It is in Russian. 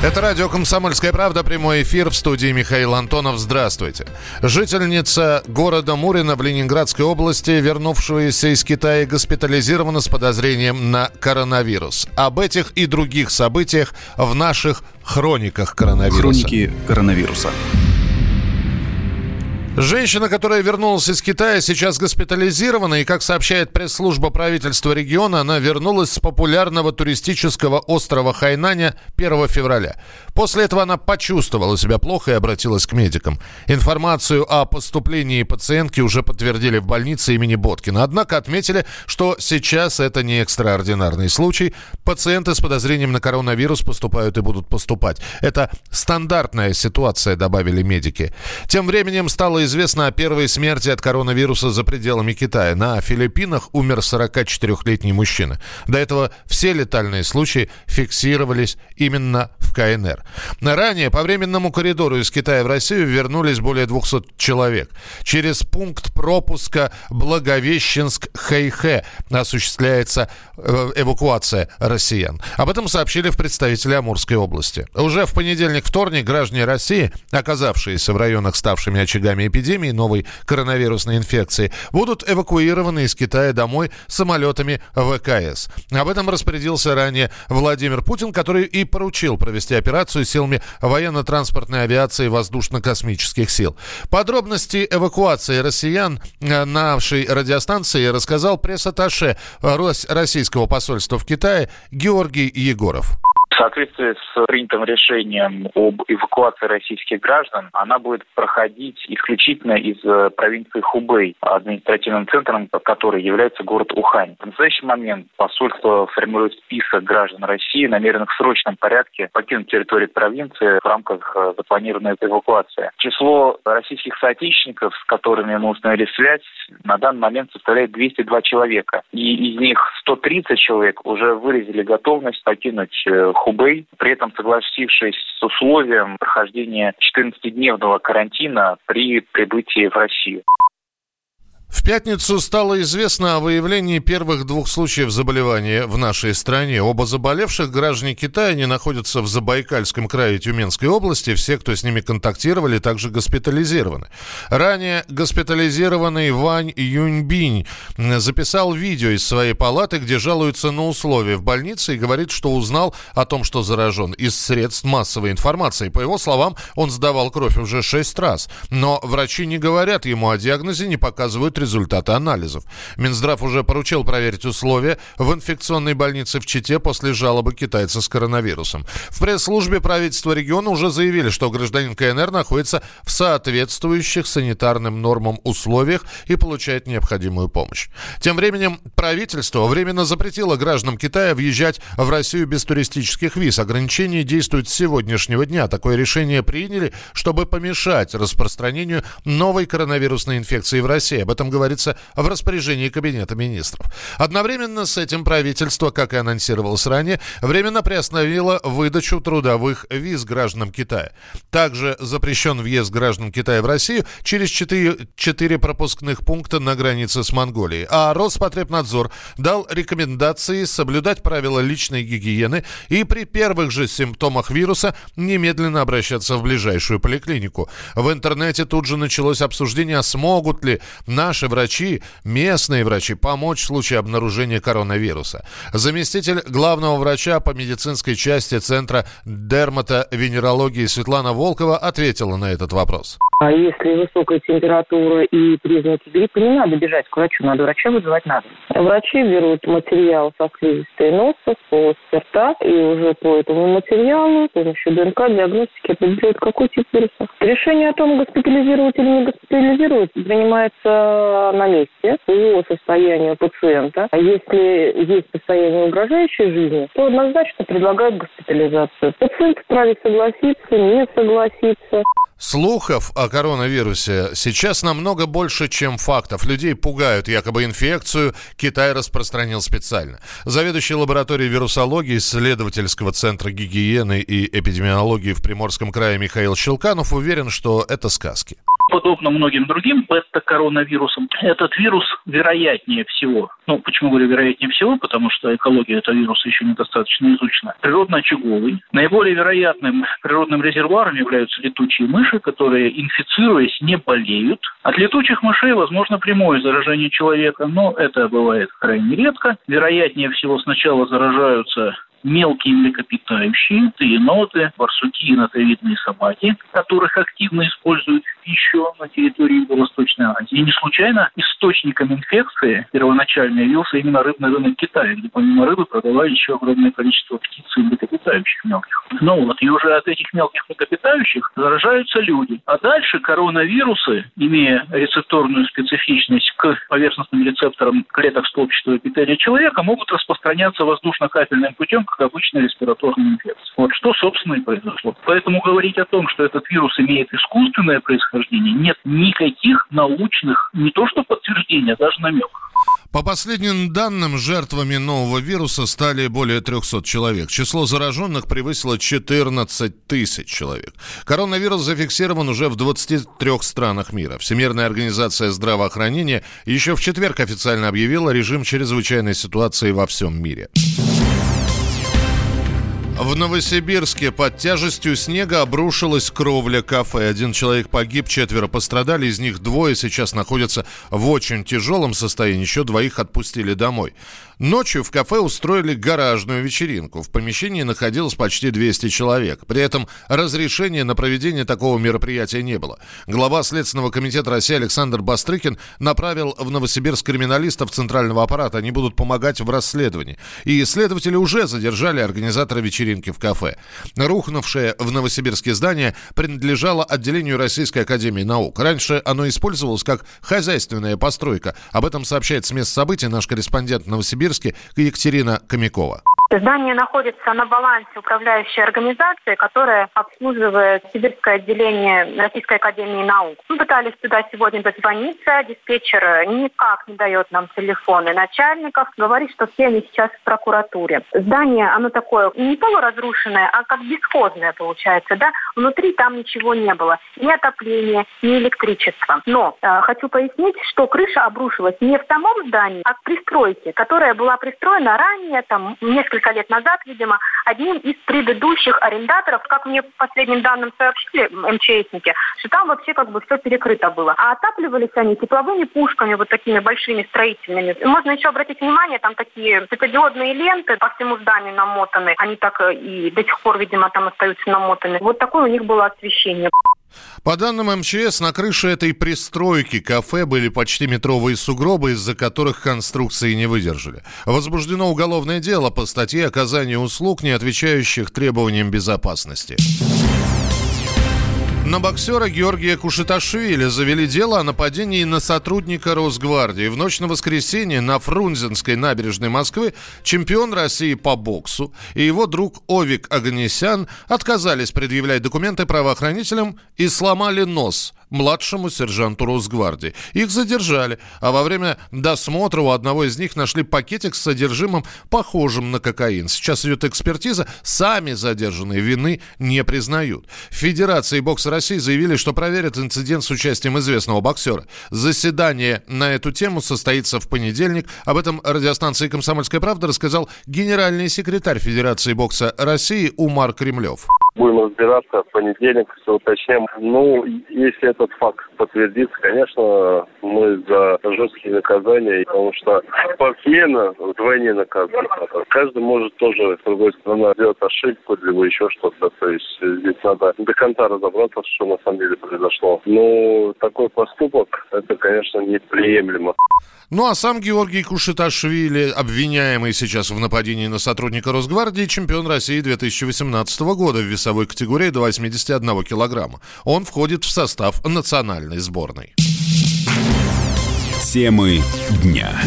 Это радио «Комсомольская правда», прямой эфир в студии Михаил Антонов. Здравствуйте. Жительница города Мурина в Ленинградской области, вернувшаяся из Китая, госпитализирована с подозрением на коронавирус. Об этих и других событиях в наших хрониках коронавируса. Хроники коронавируса. Женщина, которая вернулась из Китая, сейчас госпитализирована, и, как сообщает пресс-служба правительства региона, она вернулась с популярного туристического острова Хайнаня 1 февраля. После этого она почувствовала себя плохо и обратилась к медикам. Информацию о поступлении пациентки уже подтвердили в больнице имени Боткина. Однако отметили, что сейчас это не экстраординарный случай. Пациенты с подозрением на коронавирус поступают и будут поступать. Это стандартная ситуация, добавили медики. Тем временем стало известно о первой смерти от коронавируса за пределами Китая. На Филиппинах умер 44-летний мужчина. До этого все летальные случаи фиксировались именно в КНР. Ранее по временному коридору из Китая в Россию вернулись более 200 человек. Через пункт пропуска Благовещенск-Хэйхэ осуществляется э, эвакуация россиян. Об этом сообщили в представители Амурской области. Уже в понедельник-вторник граждане России, оказавшиеся в районах, ставшими очагами эпидемии, новой коронавирусной инфекции, будут эвакуированы из Китая домой самолетами ВКС. Об этом распорядился ранее Владимир Путин, который и поручил провести операцию силами военно-транспортной авиации и воздушно-космических сил. Подробности эвакуации россиян на нашей радиостанции рассказал пресс-атташе российского посольства в Китае Георгий Егоров соответствии с принятым решением об эвакуации российских граждан, она будет проходить исключительно из э, провинции Хубэй, административным центром который является город Ухань. В настоящий момент посольство формирует список граждан России, намеренных в срочном порядке покинуть территорию провинции в рамках э, запланированной эвакуации. Число российских соотечественников, с которыми мы установили связь, на данный момент составляет 202 человека. И из них 130 человек уже выразили готовность покинуть Хубэй Хубэй, при этом согласившись с условием прохождения 14-дневного карантина при прибытии в Россию. В пятницу стало известно о выявлении первых двух случаев заболевания в нашей стране. Оба заболевших граждане Китая не находятся в Забайкальском крае Тюменской области. Все, кто с ними контактировали, также госпитализированы. Ранее госпитализированный Вань Юньбинь записал видео из своей палаты, где жалуется на условия в больнице и говорит, что узнал о том, что заражен из средств массовой информации. По его словам, он сдавал кровь уже шесть раз. Но врачи не говорят ему о диагнозе, не показывают результаты анализов. Минздрав уже поручил проверить условия в инфекционной больнице в Чите после жалобы китайца с коронавирусом. В пресс-службе правительства региона уже заявили, что гражданин КНР находится в соответствующих санитарным нормам условиях и получает необходимую помощь. Тем временем правительство временно запретило гражданам Китая въезжать в Россию без туристических виз. Ограничения действуют с сегодняшнего дня. Такое решение приняли, чтобы помешать распространению новой коронавирусной инфекции в России. Об этом этом говорится в распоряжении Кабинета министров. Одновременно с этим правительство, как и анонсировалось ранее, временно приостановило выдачу трудовых виз гражданам Китая. Также запрещен въезд граждан Китая в Россию через 4, 4 пропускных пункта на границе с Монголией. А Роспотребнадзор дал рекомендации соблюдать правила личной гигиены и при первых же симптомах вируса немедленно обращаться в ближайшую поликлинику. В интернете тут же началось обсуждение, смогут ли наши наши врачи, местные врачи, помочь в случае обнаружения коронавируса. Заместитель главного врача по медицинской части Центра дерматовенерологии Светлана Волкова ответила на этот вопрос. А если высокая температура и признаки гриппа, не надо бежать к врачу, надо врача вызывать надо. Врачи берут материал со слизистой носа, с полости рта, и уже по этому материалу с помощью ДНК диагностики определяют, какой тип вируса. Решение о том, госпитализировать или не госпитализировать, принимается на месте по состоянию пациента. А если есть состояние угрожающей жизни, то однозначно предлагают госпитализацию. Пациент вправе согласиться, не согласиться. Слухов о коронавирусе сейчас намного больше, чем фактов. Людей пугают, якобы инфекцию Китай распространил специально. Заведующий лабораторией вирусологии исследовательского центра гигиены и эпидемиологии в Приморском крае Михаил Щелканов уверен, что это сказки. Подобно многим другим бета-коронавирусам, этот вирус вероятнее всего, ну, почему говорю вероятнее всего, потому что экология этого вируса еще недостаточно изучена, природно-очаговый. Наиболее вероятным природным резервуаром являются летучие мыши, которые, инфицируясь, не болеют. От летучих мышей возможно прямое заражение человека, но это бывает крайне редко. Вероятнее всего сначала заражаются мелкие млекопитающие, еноты, барсуки и нотовидные собаки, которых активно используют пищу на территории Юго-Восточной Азии. И не случайно источником инфекции первоначально явился именно рыбный рынок Китая, где помимо рыбы продавали еще огромное количество птиц и млекопитающих мелких. Ну вот, и уже от этих мелких млекопитающих заражаются люди. А дальше коронавирусы, имея рецепторную специфичность к поверхностным рецепторам клеток столбчатого эпителия человека, могут распространяться воздушно-капельным путем как обычная респираторная инфекция. Вот что, собственно, и произошло. Поэтому говорить о том, что этот вирус имеет искусственное происхождение, нет никаких научных, не то что подтверждения, а даже намеков. По последним данным, жертвами нового вируса стали более 300 человек. Число зараженных превысило 14 тысяч человек. Коронавирус зафиксирован уже в 23 странах мира. Всемирная организация здравоохранения еще в четверг официально объявила режим чрезвычайной ситуации во всем мире. В Новосибирске под тяжестью снега обрушилась кровля кафе. Один человек погиб, четверо пострадали, из них двое сейчас находятся в очень тяжелом состоянии, еще двоих отпустили домой. Ночью в кафе устроили гаражную вечеринку. В помещении находилось почти 200 человек. При этом разрешения на проведение такого мероприятия не было. Глава Следственного комитета России Александр Бастрыкин направил в Новосибирск криминалистов Центрального аппарата. Они будут помогать в расследовании. И следователи уже задержали организатора вечеринки в кафе. Рухнувшее в Новосибирске здание принадлежало отделению Российской Академии Наук. Раньше оно использовалось как хозяйственная постройка. Об этом сообщает с мест событий наш корреспондент Новосибирск Новосибирске Екатерина Комякова. Здание находится на балансе управляющей организации, которая обслуживает сибирское отделение Российской Академии Наук. Мы пытались туда сегодня дозвониться, диспетчер никак не дает нам телефоны начальников, говорит, что все они сейчас в прокуратуре. Здание, оно такое не полуразрушенное, а как бесхозное получается, да? Внутри там ничего не было, ни отопления, ни электричества. Но э, хочу пояснить, что крыша обрушилась не в самом здании, а в пристройке, которая была пристроена ранее, там, несколько несколько лет назад, видимо, одним из предыдущих арендаторов, как мне по последним данным сообщили МЧСники, что там вообще как бы все перекрыто было. А отапливались они тепловыми пушками, вот такими большими строительными. Можно еще обратить внимание, там такие светодиодные ленты по всему зданию намотаны. Они так и до сих пор, видимо, там остаются намотаны. Вот такое у них было освещение. По данным МЧС, на крыше этой пристройки кафе были почти метровые сугробы, из-за которых конструкции не выдержали. Возбуждено уголовное дело по статье оказания услуг, не отвечающих требованиям безопасности. На боксера Георгия Кушеташвили завели дело о нападении на сотрудника Росгвардии. В ночь на воскресенье на Фрунзенской набережной Москвы чемпион России по боксу и его друг Овик Аганесян отказались предъявлять документы правоохранителям и сломали нос младшему сержанту Росгвардии. Их задержали, а во время досмотра у одного из них нашли пакетик с содержимым, похожим на кокаин. Сейчас идет экспертиза, сами задержанные вины не признают. В Федерации бокса России заявили, что проверят инцидент с участием известного боксера. Заседание на эту тему состоится в понедельник. Об этом радиостанции «Комсомольская правда» рассказал генеральный секретарь Федерации бокса России Умар Кремлев. Будем разбираться в понедельник, все уточним. Ну, если этот факт подтвердится, конечно, мы за жесткие наказания, потому что спортсмена вдвойне наказывают. Каждый может тоже, с другой стороны, сделать ошибку, либо еще что-то. То есть здесь надо до конца разобраться, что на самом деле произошло. Но такой поступок, это, конечно, неприемлемо. Ну а сам Георгий Кушеташвили, обвиняемый сейчас в нападении на сотрудника Росгвардии, чемпион России 2018 года в весовой категории до 81 килограмма. Он входит в состав национальной сборной. Темы дня.